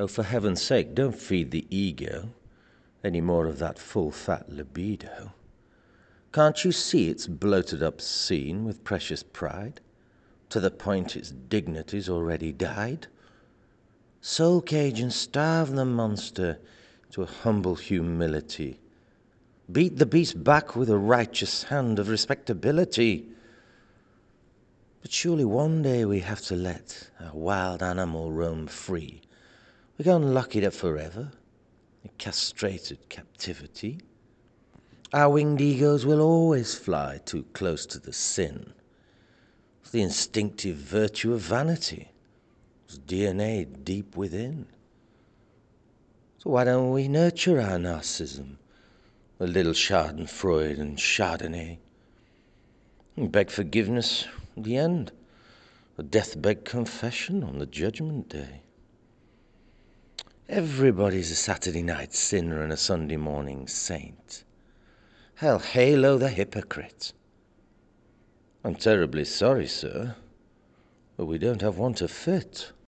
Oh, for heaven's sake, don't feed the ego Any more of that full fat libido. Can't you see it's bloated up scene With precious pride, To the point its dignity's already died? Soul cage and starve the monster To a humble humility, Beat the beast back with a righteous hand Of respectability. But surely one day we have to let Our wild animal roam free We can't lock it up forever In castrated captivity. Our winged egos will always fly Too close to the sin It's the instinctive virtue of vanity It's DNA deep within. So why don't we nurture our narcissism A little schadenfreude and chardonnay And beg forgiveness at the end A deathbed confession on the judgment day. Everybody's a Saturday night sinner and a Sunday morning saint. Hell halo the hypocrite. I'm terribly sorry, sir, but we don't have one to fit.